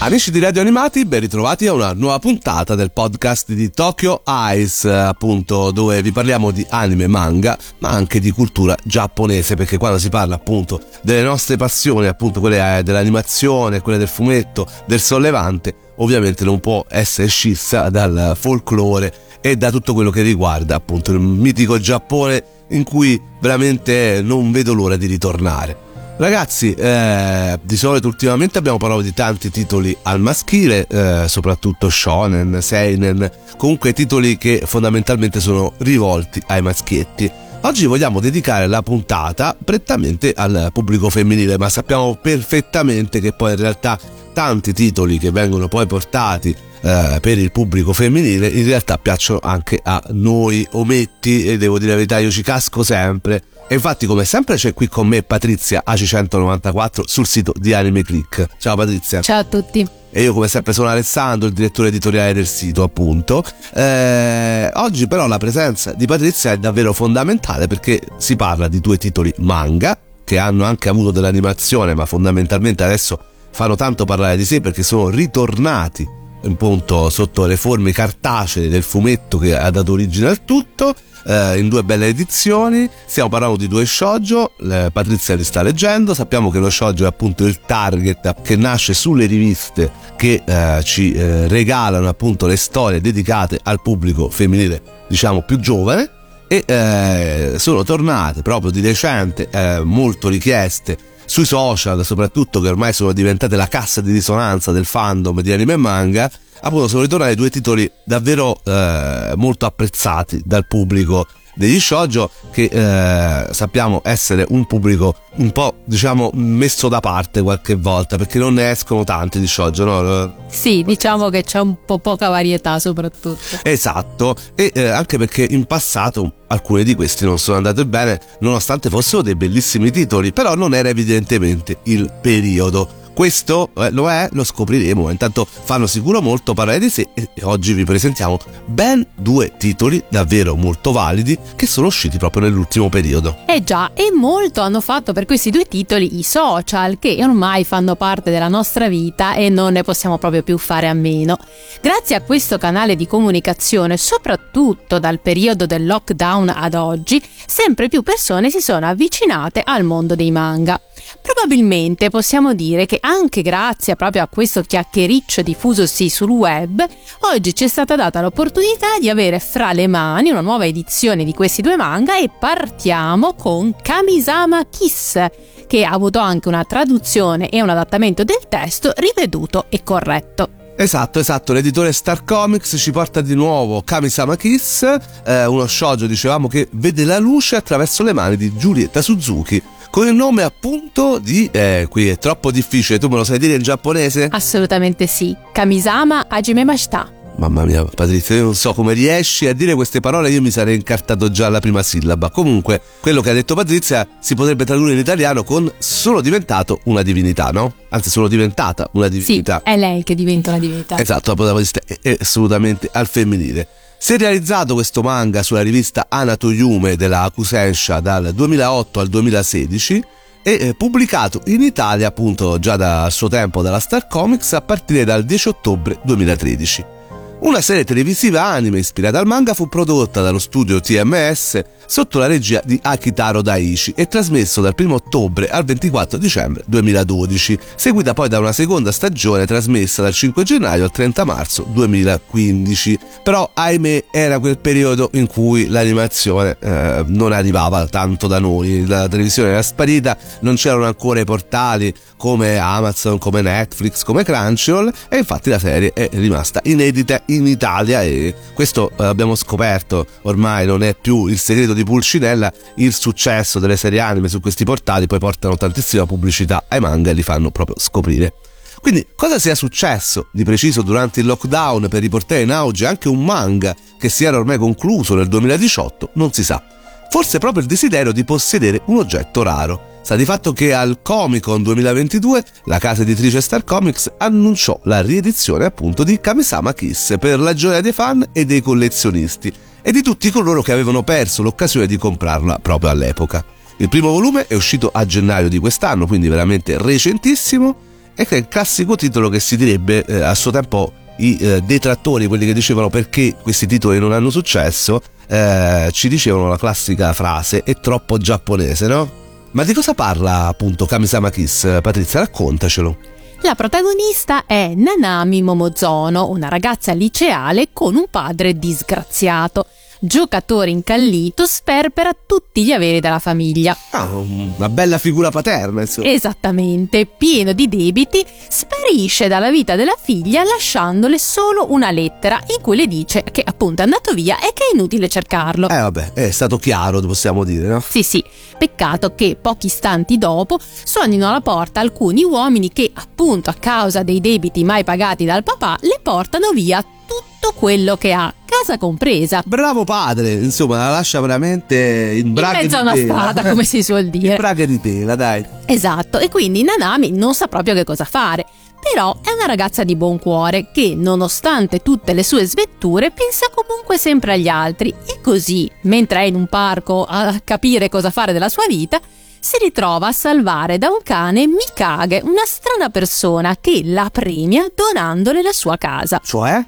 Amici di Radio Animati, ben ritrovati a una nuova puntata del podcast di Tokyo Eyes, appunto, dove vi parliamo di anime manga, ma anche di cultura giapponese, perché quando si parla appunto delle nostre passioni, appunto quelle eh, dell'animazione, quelle del fumetto, del sollevante, ovviamente non può essere scissa dal folklore e da tutto quello che riguarda appunto il mitico Giappone in cui veramente non vedo l'ora di ritornare. Ragazzi, eh, di solito ultimamente abbiamo parlato di tanti titoli al maschile, eh, soprattutto shonen, seinen, comunque titoli che fondamentalmente sono rivolti ai maschietti. Oggi vogliamo dedicare la puntata prettamente al pubblico femminile, ma sappiamo perfettamente che poi in realtà tanti titoli che vengono poi portati eh, per il pubblico femminile in realtà piacciono anche a noi ometti e devo dire la verità io ci casco sempre e infatti, come sempre, c'è qui con me Patrizia AC194 sul sito di Anime Click. Ciao Patrizia. Ciao a tutti. E io, come sempre, sono Alessandro, il direttore editoriale del sito, appunto. Eh, oggi, però, la presenza di Patrizia è davvero fondamentale perché si parla di due titoli manga che hanno anche avuto dell'animazione, ma fondamentalmente adesso fanno tanto parlare di sé perché sono ritornati appunto sotto le forme cartacee del fumetto che ha dato origine al tutto eh, in due belle edizioni. Stiamo parlando di due shoujo, Patrizia li sta leggendo, sappiamo che lo shoujo è appunto il target che nasce sulle riviste che eh, ci eh, regalano appunto le storie dedicate al pubblico femminile, diciamo più giovane e eh, sono tornate proprio di recente, eh, molto richieste sui social, soprattutto che ormai sono diventate la cassa di risonanza del fandom di anime e manga appunto sono ritornati due titoli davvero eh, molto apprezzati dal pubblico degli shoujo che eh, sappiamo essere un pubblico un po' diciamo messo da parte qualche volta perché non ne escono tanti di shoujo no? sì diciamo che c'è un po' poca varietà soprattutto esatto e eh, anche perché in passato alcuni di questi non sono andati bene nonostante fossero dei bellissimi titoli però non era evidentemente il periodo questo eh, lo è, lo scopriremo. Intanto fanno sicuro molto parlare di sé e oggi vi presentiamo ben due titoli davvero molto validi che sono usciti proprio nell'ultimo periodo. Eh già, e molto hanno fatto per questi due titoli i social che ormai fanno parte della nostra vita e non ne possiamo proprio più fare a meno. Grazie a questo canale di comunicazione, soprattutto dal periodo del lockdown ad oggi, sempre più persone si sono avvicinate al mondo dei manga. Probabilmente possiamo dire che anche grazie proprio a questo chiacchiericcio diffusosi sul web, oggi ci è stata data l'opportunità di avere fra le mani una nuova edizione di questi due manga e partiamo con Kamisama Kiss, che ha avuto anche una traduzione e un adattamento del testo riveduto e corretto. Esatto, esatto, l'editore Star Comics ci porta di nuovo Kamisama Kiss, eh, uno shoujo dicevamo che vede la luce attraverso le mani di Giulietta Suzuki, con il nome appunto di... Eh, qui è troppo difficile, tu me lo sai dire in giapponese? Assolutamente sì, Kamisama Hajimemashita. Mamma mia, Patrizia, io non so come riesci a dire queste parole, io mi sarei incartato già alla prima sillaba. Comunque, quello che ha detto Patrizia si potrebbe tradurre in italiano con sono diventato una divinità, no? Anzi, sono diventata una divinità. Sì, è lei che diventa una divinità. Esatto, la protagonista è assolutamente al femminile. Si è realizzato questo manga sulla rivista Anato Yume della Akusensha dal 2008 al 2016 e eh, pubblicato in Italia appunto già dal suo tempo dalla Star Comics a partire dal 10 ottobre 2013. Una serie televisiva anime ispirata al manga fu prodotta dallo studio TMS sotto la regia di Akitaro Daichi e trasmesso dal 1 ottobre al 24 dicembre 2012, seguita poi da una seconda stagione trasmessa dal 5 gennaio al 30 marzo 2015. Però, ahimè, era quel periodo in cui l'animazione eh, non arrivava tanto da noi, la televisione era sparita, non c'erano ancora i portali come Amazon, come Netflix, come Crunchyroll e infatti la serie è rimasta inedita in Italia e questo eh, abbiamo scoperto ormai non è più il segreto di Pulcinella, il successo delle serie anime su questi portali poi portano tantissima pubblicità ai manga e li fanno proprio scoprire. Quindi cosa sia successo di preciso durante il lockdown per riportare in auge anche un manga che si era ormai concluso nel 2018 non si sa. Forse proprio il desiderio di possedere un oggetto raro. Sta di fatto che al Comic Con 2022 la casa editrice Star Comics annunciò la riedizione appunto di Kamisama Kiss per la gioia dei fan e dei collezionisti e di tutti coloro che avevano perso l'occasione di comprarla proprio all'epoca. Il primo volume è uscito a gennaio di quest'anno, quindi veramente recentissimo, e che è il classico titolo che si direbbe eh, a suo tempo i eh, detrattori, quelli che dicevano perché questi titoli non hanno successo, eh, ci dicevano la classica frase è troppo giapponese, no? Ma di cosa parla appunto Kamisama Kiss? Patrizia, raccontacelo. La protagonista è Nanami Momozono, una ragazza liceale con un padre disgraziato giocatore incallito, sperpera tutti gli averi della famiglia. Ah, una bella figura paterna, insomma. Esattamente, pieno di debiti, sparisce dalla vita della figlia lasciandole solo una lettera in cui le dice che appunto è andato via e che è inutile cercarlo. Eh vabbè, è stato chiaro, possiamo dire, no? Sì, sì. Peccato che pochi istanti dopo suonino alla porta alcuni uomini che, appunto a causa dei debiti mai pagati dal papà, le portano via tutto quello che ha, casa compresa. Bravo padre, insomma, la lascia veramente in braghe in mezzo a una strada, come si suol dire. In braghe di tela, dai. Esatto, e quindi Nanami non sa proprio che cosa fare. Però è una ragazza di buon cuore che, nonostante tutte le sue svetture, pensa comunque sempre agli altri e così, mentre è in un parco a capire cosa fare della sua vita, si ritrova a salvare da un cane Mikage, una strana persona che la premia donandole la sua casa. Cioè?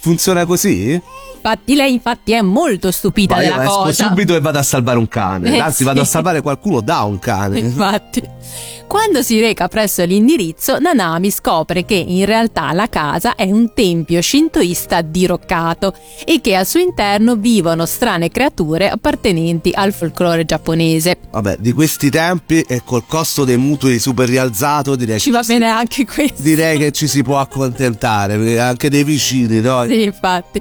Funziona così? Infatti lei infatti è molto stupita Ma della io cosa. esco subito e vado a salvare un cane. Eh, Anzi, sì. vado a salvare qualcuno da un cane. Infatti. Quando si reca presso l'indirizzo, Nanami scopre che in realtà la casa è un tempio shintoista diroccato e che al suo interno vivono strane creature appartenenti al folklore giapponese. Vabbè, di questi tempi e col costo dei mutui super rialzato, direi, Ci va bene anche questo. direi che ci si può accontentare, perché anche dei vicini, no? Sì, infatti.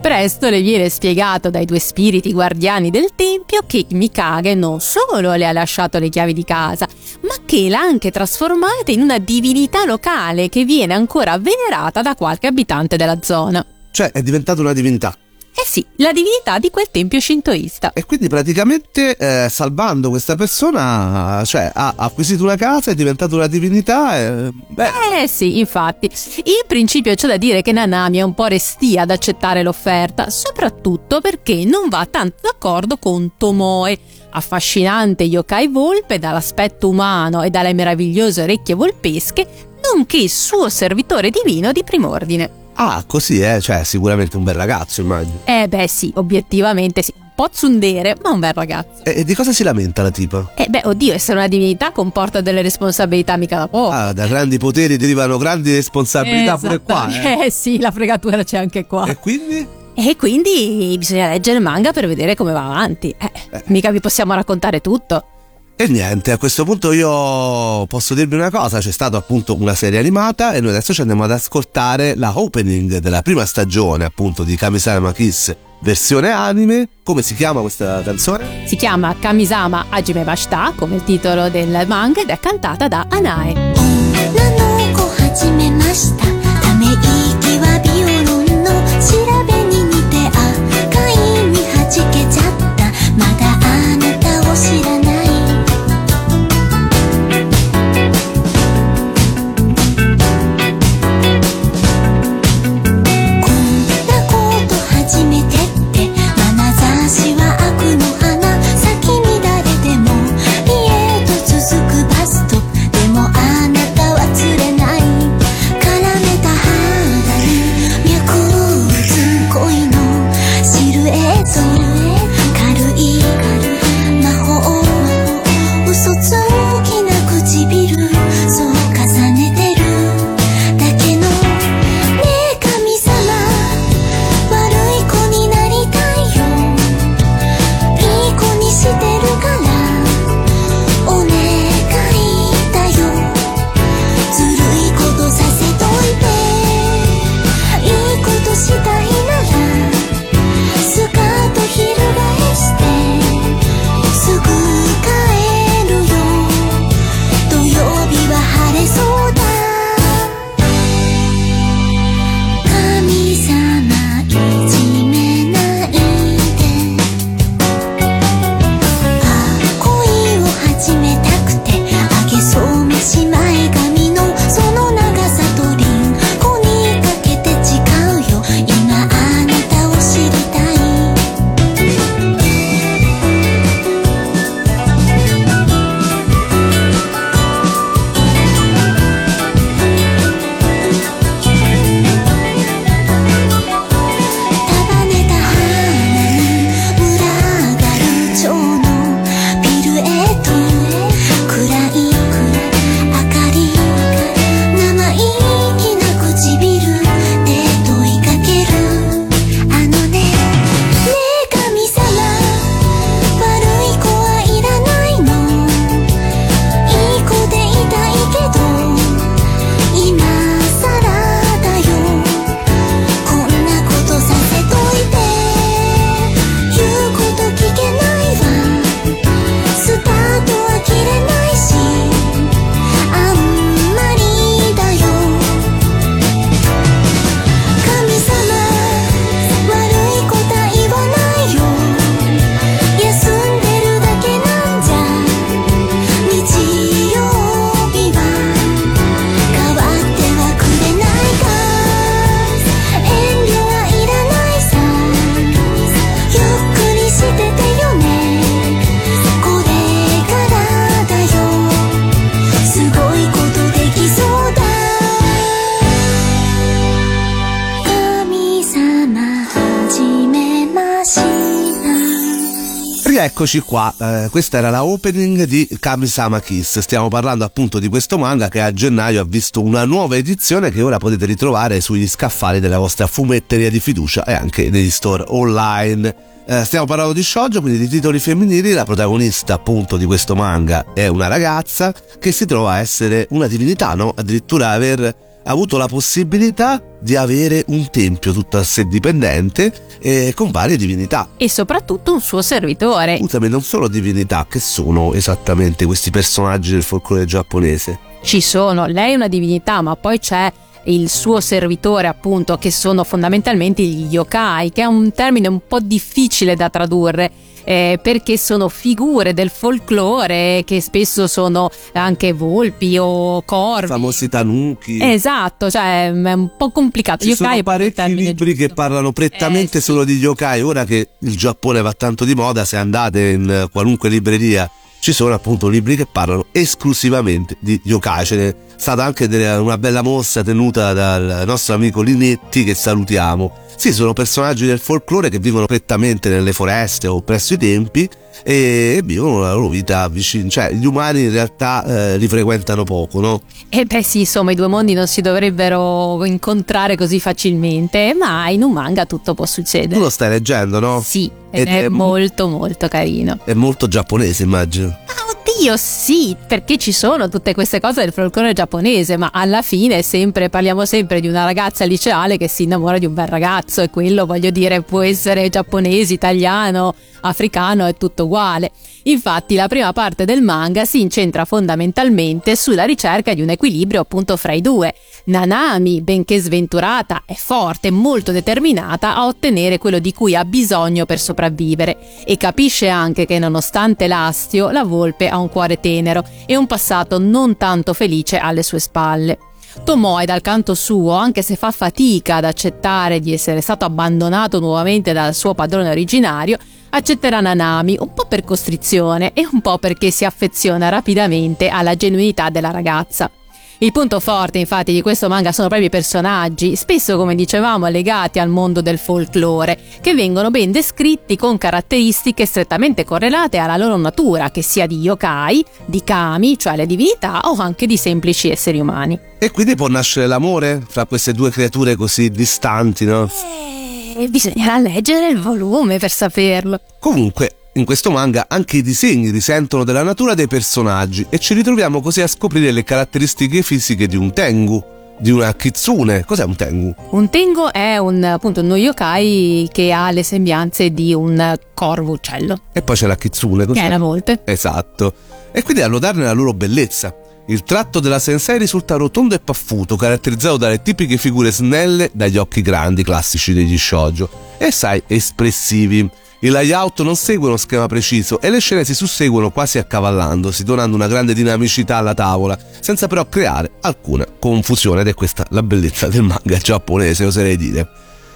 Presto le viene spiegato dai due spiriti guardiani del tempio che Mikage non solo le ha lasciato le chiavi di casa, ma che l'ha anche trasformata in una divinità locale che viene ancora venerata da qualche abitante della zona. Cioè, è diventata una divinità. Eh sì, la divinità di quel tempio shintoista. E quindi praticamente eh, salvando questa persona, cioè ha acquisito una casa, è diventata una divinità. E, beh, Eh sì, infatti. In principio c'è da dire che Nanami è un po' restia ad accettare l'offerta, soprattutto perché non va tanto d'accordo con Tomoe, affascinante yokai volpe dall'aspetto umano e dalle meravigliose orecchie volpesche, nonché suo servitore divino di prim'ordine. Ah, così è, cioè sicuramente un bel ragazzo, immagino. Eh beh sì, obiettivamente sì, un po' tsundere, ma un bel ragazzo. E, e di cosa si lamenta la tipa? Eh beh, oddio, essere una divinità comporta delle responsabilità mica da poco. Ah, da grandi poteri derivano grandi responsabilità pure qua. Eh. Esattamente. Eh sì, la fregatura c'è anche qua. E quindi? E quindi bisogna leggere il manga per vedere come va avanti. Eh, mica vi possiamo raccontare tutto. E niente, a questo punto io posso dirvi una cosa, c'è stata appunto una serie animata e noi adesso ci andiamo ad ascoltare la opening della prima stagione appunto di Kamisama Kiss versione anime. Come si chiama questa canzone? Si chiama Kamisama Hajime Bashita, come il titolo del manga, ed è cantata da Anae. 女の子始めました Rieccoci qua, eh, questa era la opening di Kamisama Kiss, stiamo parlando appunto di questo manga che a gennaio ha visto una nuova edizione che ora potete ritrovare sugli scaffali della vostra fumetteria di fiducia e anche negli store online. Eh, stiamo parlando di shoujo, quindi di titoli femminili, la protagonista appunto di questo manga è una ragazza che si trova a essere una divinità, no? Addirittura aver avuto la possibilità di avere un tempio tutto a sé dipendente eh, con varie divinità. E soprattutto un suo servitore. Scusami, non solo divinità, che sono esattamente questi personaggi del folklore giapponese? Ci sono, lei è una divinità, ma poi c'è il suo servitore appunto che sono fondamentalmente gli yokai, che è un termine un po' difficile da tradurre eh, perché sono figure del folklore che spesso sono anche volpi o corvi. Famosi tanuki. Esatto, cioè è un po' complicato. Ci yokai sono parecchi libri giusto. che parlano prettamente eh, sì. solo di yokai. Ora che il Giappone va tanto di moda, se andate in qualunque libreria ci sono appunto libri che parlano esclusivamente di yokai. Ce n'è stata anche una bella mossa tenuta dal nostro amico Linetti che salutiamo. Sì, sono personaggi del folklore che vivono prettamente nelle foreste o presso i tempi e vivono la loro vita vicino, cioè gli umani in realtà eh, li frequentano poco, no? Eh beh sì, insomma i due mondi non si dovrebbero incontrare così facilmente, ma in un manga tutto può succedere. Tu lo stai leggendo, no? Sì, ed, ed è, è molto molto carino. È molto giapponese, immagino. Oddio, sì, perché ci sono tutte queste cose del folklore giapponese, ma alla fine sempre, parliamo sempre di una ragazza liceale che si innamora di un bel ragazzo e quello voglio dire può essere giapponese, italiano, africano, è tutto uguale. Infatti la prima parte del manga si incentra fondamentalmente sulla ricerca di un equilibrio appunto fra i due. Nanami, benché sventurata, è forte e molto determinata a ottenere quello di cui ha bisogno per sopravvivere e capisce anche che nonostante l'astio la volpe ha un cuore tenero e un passato non tanto felice alle sue spalle. Tomoe dal canto suo, anche se fa fatica ad accettare di essere stato abbandonato nuovamente dal suo padrone originario, accetterà Nanami un po' per costrizione e un po' perché si affeziona rapidamente alla genuinità della ragazza. Il punto forte infatti di questo manga sono proprio i personaggi, spesso come dicevamo legati al mondo del folklore, che vengono ben descritti con caratteristiche strettamente correlate alla loro natura, che sia di yokai, di kami, cioè le divinità, o anche di semplici esseri umani. E quindi può nascere l'amore fra queste due creature così distanti, no? Eh, bisognerà leggere il volume per saperlo. Comunque, in questo manga anche i disegni risentono della natura dei personaggi e ci ritroviamo così a scoprire le caratteristiche fisiche di un Tengu, di una kitsune. Cos'è un tengu? Un tengu è un, appunto uno yokai che ha le sembianze di un corvo uccello. E poi c'è la kitsune, cos'è? che è la volpe. Esatto. E quindi a notarne la loro bellezza. Il tratto della sensei risulta rotondo e paffuto, caratterizzato dalle tipiche figure snelle dagli occhi grandi classici degli shoujo e sai espressivi. I layout non seguono uno schema preciso e le scene si susseguono quasi accavallandosi, donando una grande dinamicità alla tavola, senza però creare alcuna confusione ed è questa la bellezza del manga giapponese, oserei dire.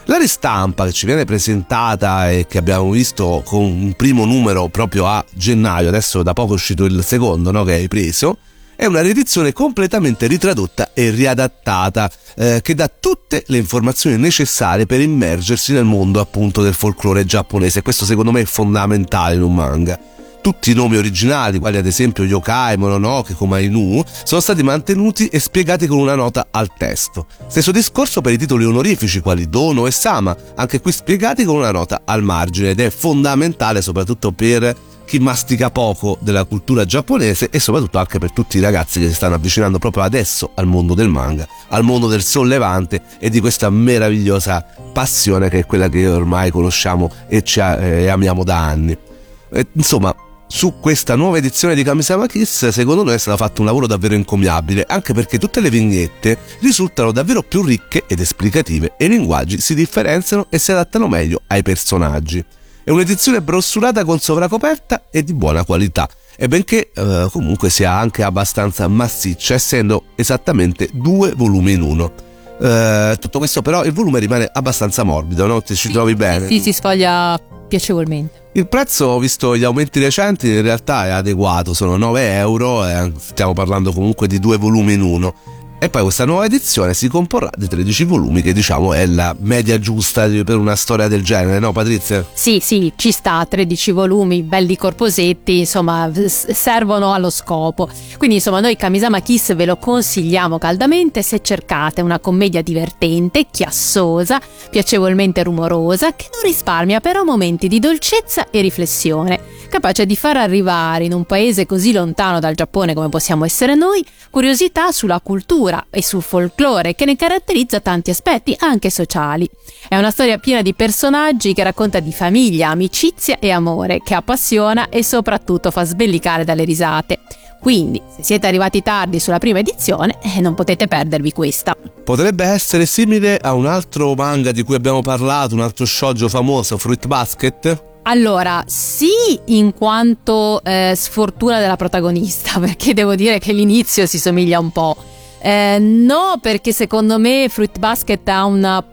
La ristampa che ci viene presentata e che abbiamo visto con un primo numero proprio a gennaio, adesso da poco è uscito il secondo no, che hai preso, è una riedizione completamente ritradotta e riadattata eh, che dà tutte le informazioni necessarie per immergersi nel mondo appunto del folklore giapponese. Questo secondo me è fondamentale in un manga. Tutti i nomi originali, quali ad esempio Yokai, Mononoke, Komainu, sono stati mantenuti e spiegati con una nota al testo. Stesso discorso per i titoli onorifici quali Dono e Sama, anche qui spiegati con una nota al margine ed è fondamentale soprattutto per chi mastica poco della cultura giapponese e soprattutto anche per tutti i ragazzi che si stanno avvicinando proprio adesso al mondo del manga, al mondo del sollevante e di questa meravigliosa passione che è quella che ormai conosciamo e, ci, eh, amiamo da anni. E, insomma, su questa nuova edizione di Kamisama Kiss secondo noi è stato fatto un lavoro davvero incommiabile anche perché tutte le vignette risultano davvero più ricche ed esplicative e i linguaggi si differenziano e si adattano meglio ai personaggi. È un'edizione brossurata con sovracoperta e di buona qualità, e benché eh, comunque sia anche abbastanza massiccia, essendo esattamente due volumi in uno. Eh, tutto questo però il volume rimane abbastanza morbido, no? Ti ci sì, trovi bene? Sì, si sfoglia piacevolmente. Il prezzo, visto gli aumenti recenti, in realtà è adeguato, sono 9 euro, e stiamo parlando comunque di due volumi in uno E poi questa nuova edizione si comporrà di 13 volumi, che diciamo è la media giusta per una storia del genere, no Patrizia? Sì, sì, ci sta, 13 volumi, belli corposetti, insomma, servono allo scopo. Quindi insomma noi Kamisama Kiss ve lo consigliamo caldamente se cercate una commedia divertente, chiassosa, piacevolmente rumorosa, che non risparmia però momenti di dolcezza e riflessione, capace di far arrivare in un paese così lontano dal Giappone come possiamo essere noi, curiosità sulla cultura cultura e sul folklore che ne caratterizza tanti aspetti anche sociali. È una storia piena di personaggi che racconta di famiglia, amicizia e amore, che appassiona e soprattutto fa sbellicare dalle risate. Quindi, se siete arrivati tardi sulla prima edizione, eh, non potete perdervi questa. Potrebbe essere simile a un altro manga di cui abbiamo parlato, un altro shoujo famoso, Fruit Basket? Allora, sì, in quanto eh, sfortuna della protagonista, perché devo dire che l'inizio si somiglia un po'. Eh, no, perché secondo me Fruit Basket ha una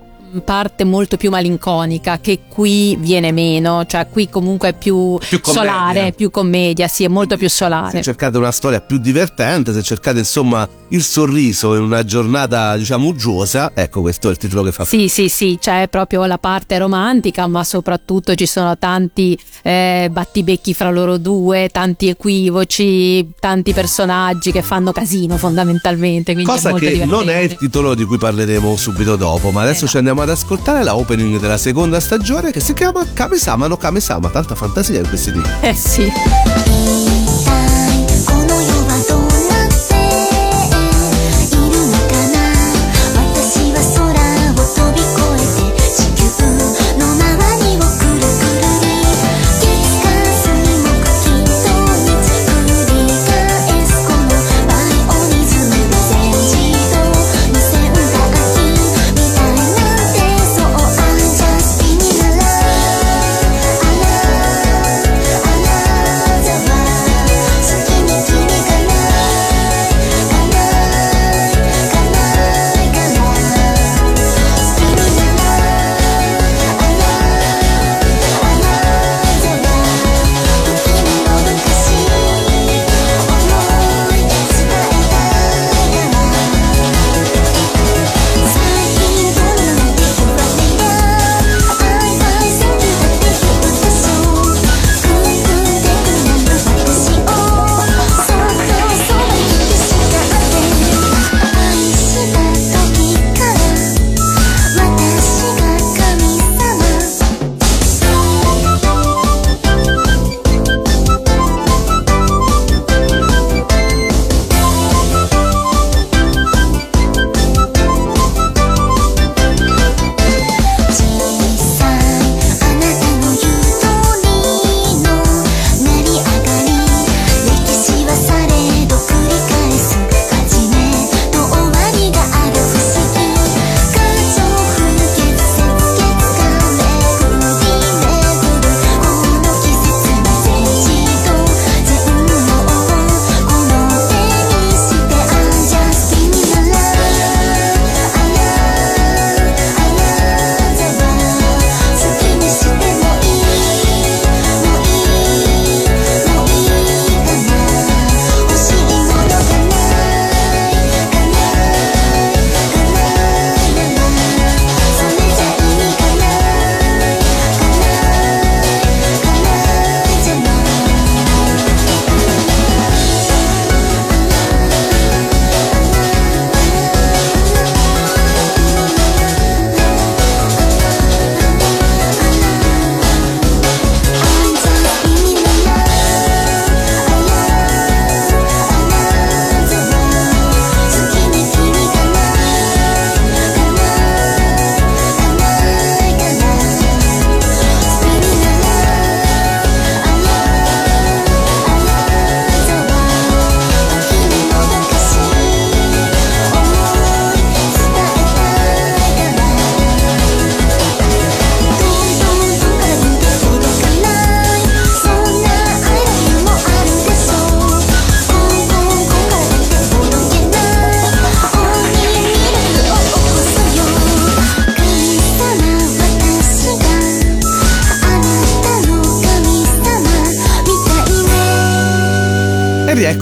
parte molto più malinconica che qui viene meno, cioè qui comunque è più, più solare, più commedia, sì, è molto più solare. Se cercate una storia più divertente, se cercate insomma il sorriso in una giornata diciamo uggiosa, ecco questo è il titolo che fa. Sì, sì, sì, c'è proprio la parte romantica, ma soprattutto ci sono tanti eh, battibecchi fra loro due, tanti equivoci, tanti personaggi che fanno casino fondamentalmente. Cosa che divertente. non è il titolo di cui parleremo subito dopo, ma adesso eh no. ci andiamo ad ascoltare la opening della seconda stagione che si chiama Kamisama no Kamisama, tanta fantasia in questi titoli. Eh sì.「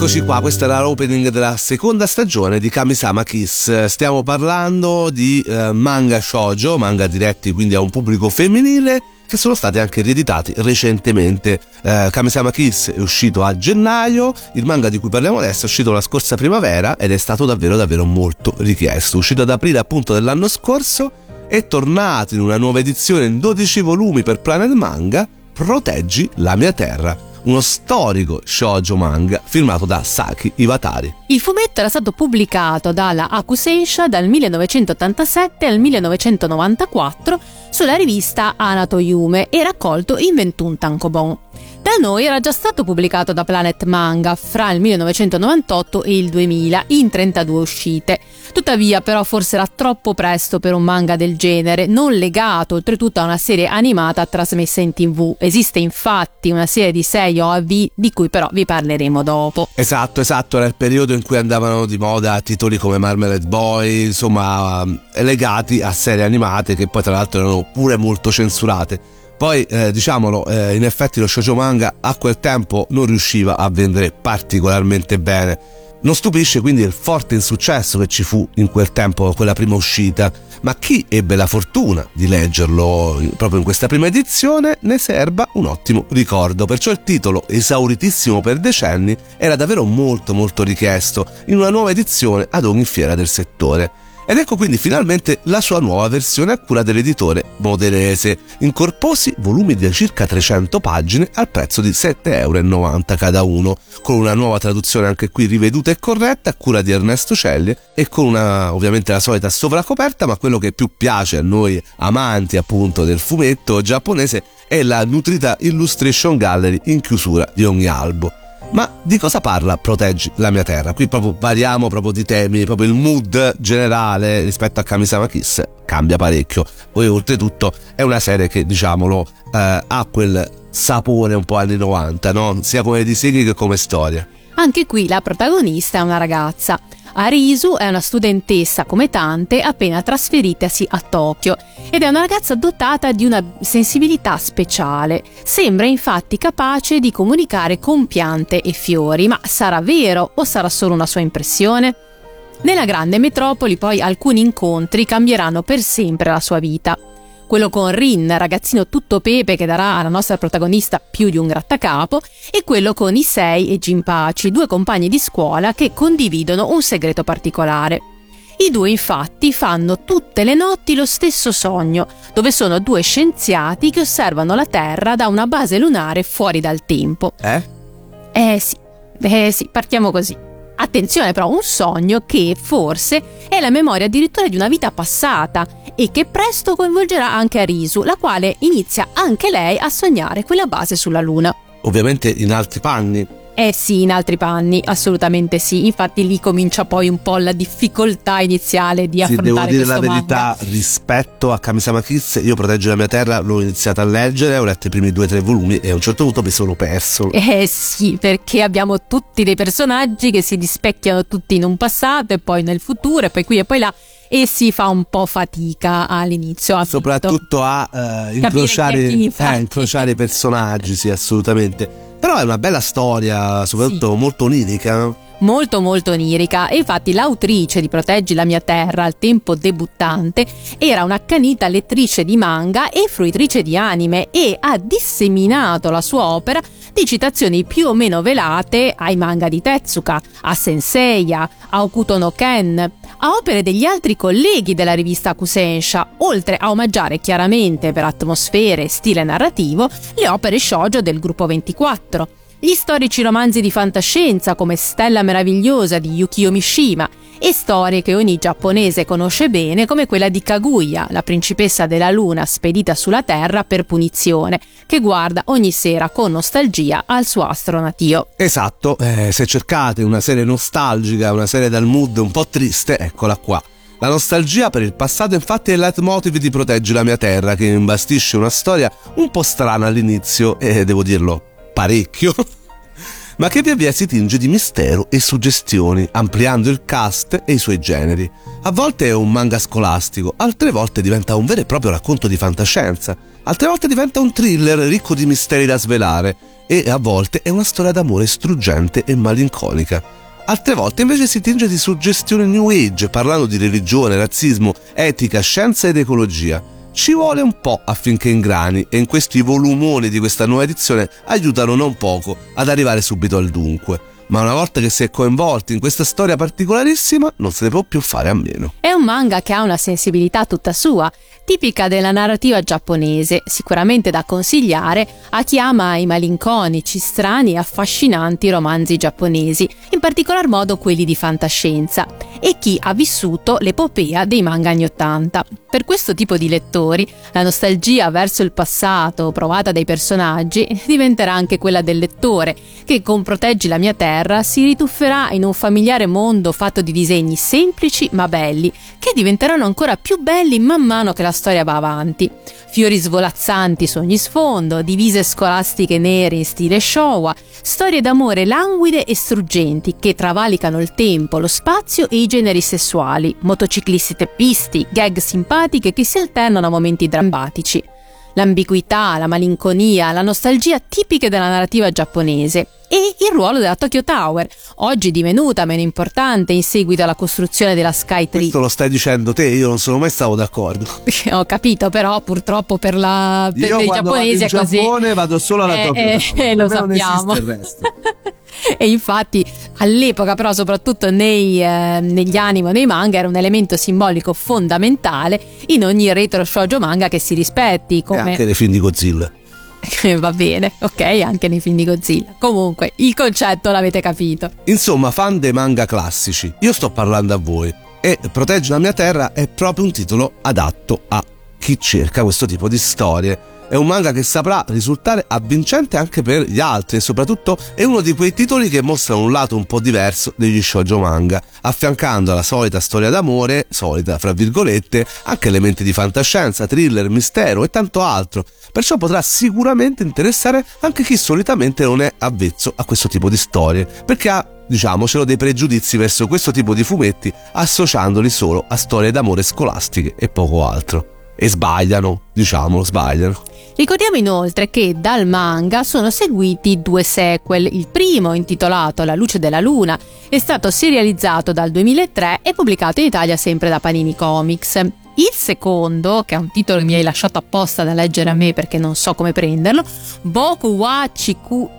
Eccoci qua, questa era l'opening della seconda stagione di Kamisama Kiss. Stiamo parlando di eh, manga shoujo, manga diretti quindi a un pubblico femminile che sono stati anche rieditati recentemente. Eh, Kamisama Kiss è uscito a gennaio, il manga di cui parliamo adesso è uscito la scorsa primavera ed è stato davvero davvero molto richiesto. Uscito ad aprile appunto dell'anno scorso, è tornato in una nuova edizione in 12 volumi per Planet Manga, Proteggi la mia terra uno storico shoujo manga firmato da Saki Iwatari. Il fumetto era stato pubblicato dalla Akuseisha dal 1987 al 1994 sulla rivista Anato Yume e raccolto in 21 tankobon. Da noi era già stato pubblicato da Planet Manga fra il 1998 e il 2000 in 32 uscite. Tuttavia però forse era troppo presto per un manga del genere, non legato oltretutto a una serie animata trasmessa in tv. Esiste infatti una serie di 6 OAV di cui però vi parleremo dopo. Esatto, esatto, era il periodo in cui andavano di moda titoli come Marmalade Boy, insomma legati a serie animate che poi tra l'altro erano pure molto censurate. Poi eh, diciamolo, eh, in effetti lo shoujo manga a quel tempo non riusciva a vendere particolarmente bene. Non stupisce quindi il forte insuccesso che ci fu in quel tempo, quella prima uscita, ma chi ebbe la fortuna di leggerlo proprio in questa prima edizione ne serba un ottimo ricordo, perciò il titolo, esauritissimo per decenni, era davvero molto molto richiesto in una nuova edizione ad ogni fiera del settore. Ed ecco quindi finalmente la sua nuova versione a cura dell'editore modenese, in corposi volumi di circa 300 pagine al prezzo di 7,90 euro cada uno, con una nuova traduzione anche qui riveduta e corretta a cura di Ernesto Celli e con una ovviamente la solita sovracoperta, ma quello che più piace a noi amanti appunto del fumetto giapponese è la nutrita Illustration Gallery in chiusura di ogni albo. Ma di cosa parla Proteggi la mia terra? Qui proprio variamo proprio di temi, proprio il mood generale rispetto a Kamisama Kiss cambia parecchio. Poi oltretutto è una serie che diciamolo eh, ha quel sapore un po' anni 90, no? sia come disegni che come storia. Anche qui la protagonista è una ragazza. Arisu è una studentessa come tante appena trasferitasi a Tokyo ed è una ragazza dotata di una sensibilità speciale. Sembra infatti capace di comunicare con piante e fiori, ma sarà vero o sarà solo una sua impressione? Nella grande metropoli poi alcuni incontri cambieranno per sempre la sua vita quello con Rin, ragazzino tutto pepe che darà alla nostra protagonista più di un grattacapo, e quello con Issei e Jinpachi, due compagni di scuola che condividono un segreto particolare. I due infatti fanno tutte le notti lo stesso sogno, dove sono due scienziati che osservano la Terra da una base lunare fuori dal tempo. Eh? Eh sì, eh sì, partiamo così. Attenzione però, un sogno che forse è la memoria addirittura di una vita passata e che presto coinvolgerà anche Arisu, la quale inizia anche lei a sognare quella base sulla Luna. Ovviamente in altri panni. Eh sì, in altri panni, assolutamente sì. Infatti lì comincia poi un po' la difficoltà iniziale di sì, affrontare devo dire la verità, manga. rispetto a Kamisama Kiss, io proteggo la mia terra, l'ho iniziato a leggere, ho letto i primi due o tre volumi e a un certo punto mi sono perso. Eh sì, perché abbiamo tutti dei personaggi che si rispecchiano tutti in un passato e poi nel futuro e poi qui e poi là e si fa un po' fatica all'inizio. Soprattutto a eh, incrociare, eh, incrociare i personaggi, sì, assolutamente. Però è una bella storia, soprattutto sì. molto onirica. Molto molto onirica e infatti l'autrice di Proteggi la mia terra al tempo debuttante era un'accanita lettrice di manga e fruitrice di anime e ha disseminato la sua opera di citazioni più o meno velate ai manga di Tetsuka, a Senseiya, a Okuto no Ken, a opere degli altri colleghi della rivista Kusensha, oltre a omaggiare chiaramente per atmosfere e stile narrativo le opere shoujo del gruppo 24 gli storici romanzi di fantascienza come Stella meravigliosa di Yukio Mishima e storie che ogni giapponese conosce bene come quella di Kaguya, la principessa della luna spedita sulla Terra per punizione, che guarda ogni sera con nostalgia al suo astro natio. Esatto, eh, se cercate una serie nostalgica, una serie dal mood un po' triste, eccola qua. La nostalgia per il passato infatti è il leitmotiv di Proteggi la mia terra che imbastisce una storia un po' strana all'inizio e devo dirlo parecchio. ma che via via si tinge di mistero e suggestioni, ampliando il cast e i suoi generi. A volte è un manga scolastico, altre volte diventa un vero e proprio racconto di fantascienza, altre volte diventa un thriller ricco di misteri da svelare e a volte è una storia d'amore struggente e malinconica. Altre volte invece si tinge di suggestione New Age, parlando di religione, razzismo, etica, scienza ed ecologia. Ci vuole un po' affinché ingrani e in questi volumoni di questa nuova edizione aiutano non poco ad arrivare subito al dunque. Ma una volta che si è coinvolti in questa storia particolarissima non se ne può più fare a meno. È un manga che ha una sensibilità tutta sua, tipica della narrativa giapponese, sicuramente da consigliare a chi ama i malinconici, strani e affascinanti romanzi giapponesi, in particolar modo quelli di fantascienza, e chi ha vissuto l'epopea dei manga anni Ottanta. Per questo tipo di lettori, la nostalgia verso il passato provata dai personaggi diventerà anche quella del lettore, che con Proteggi la mia terra si ritufferà in un familiare mondo fatto di disegni semplici ma belli, che diventeranno ancora più belli man mano che la storia va avanti. Fiori svolazzanti su ogni sfondo, divise scolastiche nere in stile Showa, storie d'amore languide e struggenti che travalicano il tempo, lo spazio e i generi sessuali, motociclisti teppisti, gag simpatiche che si alternano a momenti drammatici. L'ambiguità, la malinconia, la nostalgia tipiche della narrativa giapponese e il ruolo della Tokyo Tower, oggi divenuta meno importante in seguito alla costruzione della Sky Tree. Questo lo stai dicendo te, io non sono mai stato d'accordo. Ho capito, però purtroppo per, la, per io i quando giapponesi vado è in così. Giappone vado solo alla Eh, Tokyo eh, Tower, eh, lo sappiamo. e infatti all'epoca però soprattutto nei, eh, negli anime o nei manga era un elemento simbolico fondamentale in ogni retro shoujo manga che si rispetti E come anche nei film di Godzilla. va bene ok anche nei film di Godzilla comunque il concetto l'avete capito Insomma, fan dei manga classici, io sto parlando a voi e Proteggi la mia terra è proprio un titolo adatto a chi cerca questo tipo di storie. È un manga che saprà risultare avvincente anche per gli altri e soprattutto è uno di quei titoli che mostrano un lato un po' diverso degli shoujo manga, affiancando alla solita storia d'amore, solita fra virgolette, anche elementi di fantascienza, thriller, mistero e tanto altro. Perciò potrà sicuramente interessare anche chi solitamente non è avvezzo a questo tipo di storie, perché ha diciamocelo, dei pregiudizi verso questo tipo di fumetti associandoli solo a storie d'amore scolastiche e poco altro. E sbagliano, diciamolo, sbagliano. Ricordiamo inoltre che dal manga sono seguiti due sequel. Il primo, intitolato La luce della luna, è stato serializzato dal 2003 e pubblicato in Italia sempre da Panini Comics. Il secondo, che è un titolo che mi hai lasciato apposta da leggere a me perché non so come prenderlo, Boku wa Chiku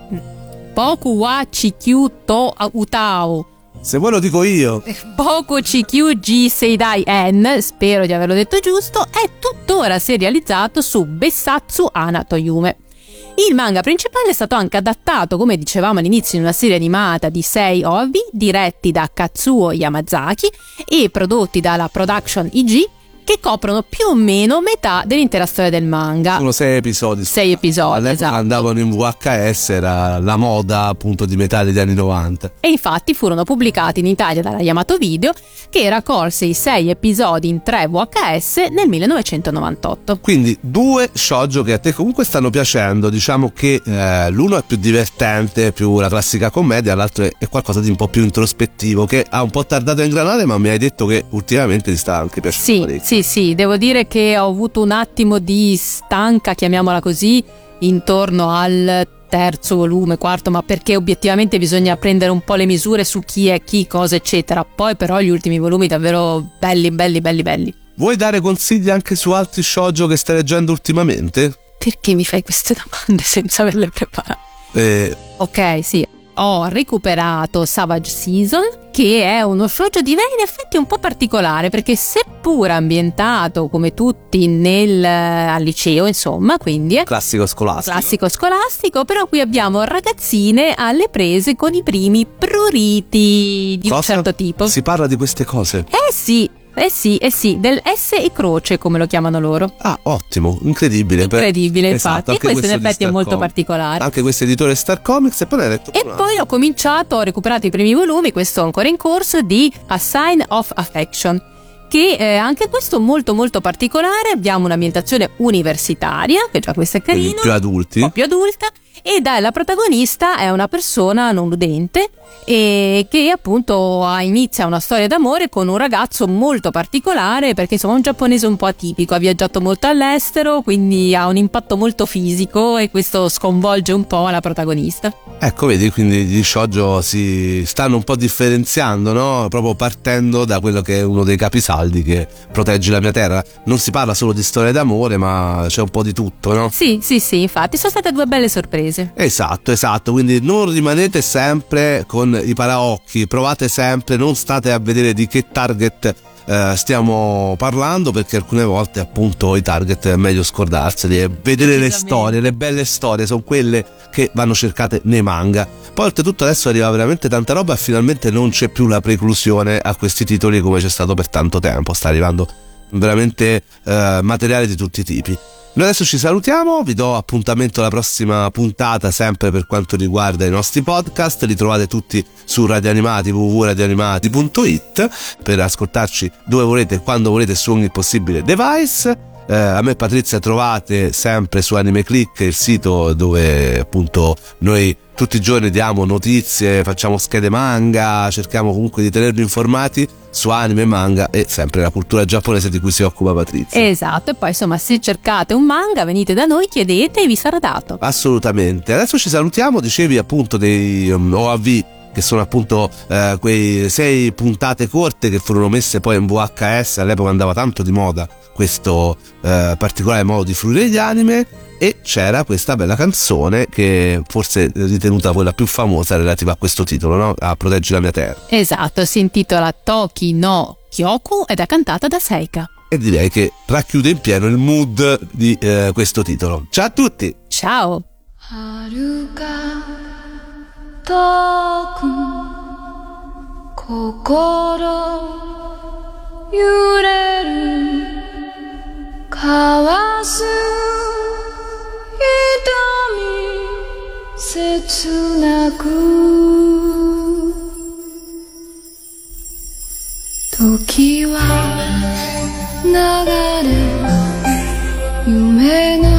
Boku wa Chikyu to Utao. Se vuoi lo dico io. Boku Chikyu G Seidai N, spero di averlo detto giusto, è tuttora serializzato su Besatsu Ana. Il manga principale è stato anche adattato, come dicevamo all'inizio, in una serie animata di 6 OV diretti da Katsuo Yamazaki e prodotti dalla Production IG che coprono più o meno metà dell'intera storia del manga. Sono sei episodi. Sei episodi, All'epoca esatto. andavano in VHS, era la moda appunto di metà degli anni 90. E infatti furono pubblicati in Italia dalla Yamato Video che raccolse i sei episodi in 3 VHS nel 1998. Quindi due shoujo che a te comunque stanno piacendo, diciamo che eh, l'uno è più divertente, più la classica commedia, l'altro è, qualcosa di un po' più introspettivo che ha un po' tardato a ingranare ma mi hai detto che ultimamente ti sta anche piacendo Sì, parecchio. Sì, sì, devo dire che ho avuto un attimo di stanca, chiamiamola così, intorno al terzo volume, quarto, ma perché obiettivamente bisogna prendere un po' le misure su chi è chi, cosa, eccetera. Poi però gli ultimi volumi davvero belli, belli, belli, belli. Vuoi dare consigli anche su altri shoujo che stai leggendo ultimamente? Perché mi fai queste domande senza averle preparate? Eh, Ok, sì. Ho recuperato Savage Season, che è uno shoujo di in effetti un po' particolare, perché seppur ambientato come tutti nel, al liceo, insomma, quindi classico scolastico. classico scolastico, però qui abbiamo ragazzine alle prese con i primi pruriti di un Cosa? certo tipo. Si parla di queste cose. Eh sì, eh sì, eh sì, del S e croce, come lo chiamano loro. Ah, ottimo, incredibile. Incredibile, Esatto, infatti. E anche questo in effetti è molto Comics. particolare. Anche questo editore Star Comics e poi ne hai detto E un poi ho cominciato, ho recuperato i primi volumi, questo ancora in corso, di A Sign of Affection. Che è anche questo molto molto particolare. Abbiamo un'ambientazione universitaria, che già questo è Quindi carino, più un adulti. po' più adulta. E dai, la protagonista è una persona non udente e che appunto inizia una storia d'amore con un ragazzo molto particolare perché insomma è un giapponese un po' atipico, ha viaggiato molto all'estero, quindi ha un impatto molto fisico e questo sconvolge un po' la protagonista. Ecco, vedi, quindi gli shoujo si stanno un po' differenziando, no? Proprio partendo da quello che è uno dei capisaldi che protegge la mia terra. Non si parla solo di storie d'amore, ma c'è un po' di tutto, no? Sì, sì, sì, infatti sono state due belle sorprese. Esatto, esatto, quindi non rimanete sempre con i paraocchi, provate sempre, non state a vedere di che target eh, stiamo parlando perché alcune volte appunto i target è meglio scordarseli e vedere le storie, le belle storie sono quelle che vanno cercate nei manga. Poi oltretutto adesso arriva veramente tanta roba e finalmente non c'è più la preclusione a questi titoli come c'è stato per tanto tempo, sta arrivando veramente eh, materiale di tutti i tipi. Noi adesso ci salutiamo, vi do appuntamento alla prossima puntata sempre per quanto riguarda i nostri podcast, li trovate tutti su radioanimati www.radioanimati.it per ascoltarci dove volete quando volete su ogni possibile device. Eh, a me e Patrizia trovate sempre su Anime Click, il sito dove appunto noi tutti i giorni diamo notizie, facciamo schede manga, cerchiamo comunque di tenervi informati su anime, manga e sempre la cultura giapponese di cui si occupa Patrizia. Esatto, e poi insomma se cercate un manga venite da noi, chiedete e vi sarà dato. Assolutamente. Adesso ci salutiamo, dicevi appunto dei um, OAV che sono appunto eh, quei sei puntate corte che furono messe poi in VHS, all'epoca andava tanto di moda questo eh, particolare modo di fruire gli anime e c'era questa bella canzone che forse è ritenuta quella più famosa relativa a questo titolo, no? a Proteggi la mia terra. Esatto, si intitola Toki no Kyoku ed è cantata da Seika. E direi che racchiude in pieno il mood di eh, questo titolo. Ciao a tutti! Ciao! 遥か遠く心揺れる交わす瞳 切なく時は流れ夢の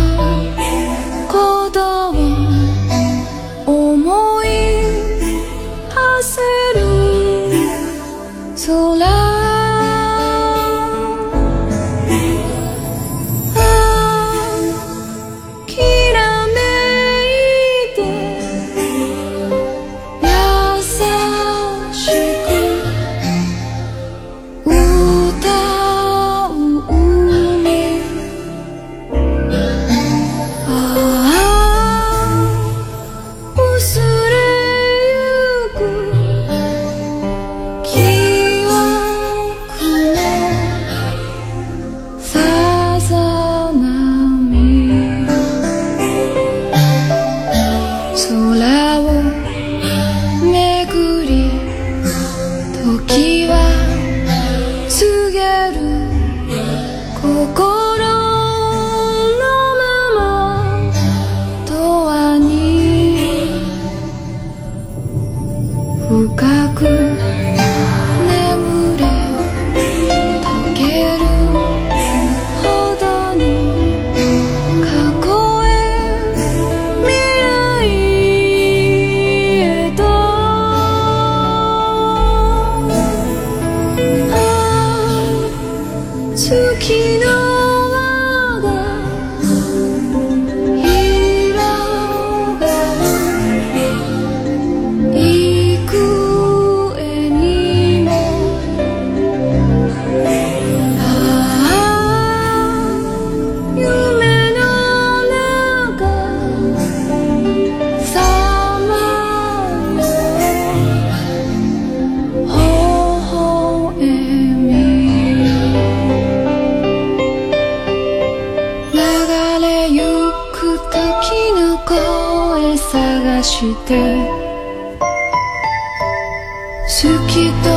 して。透き通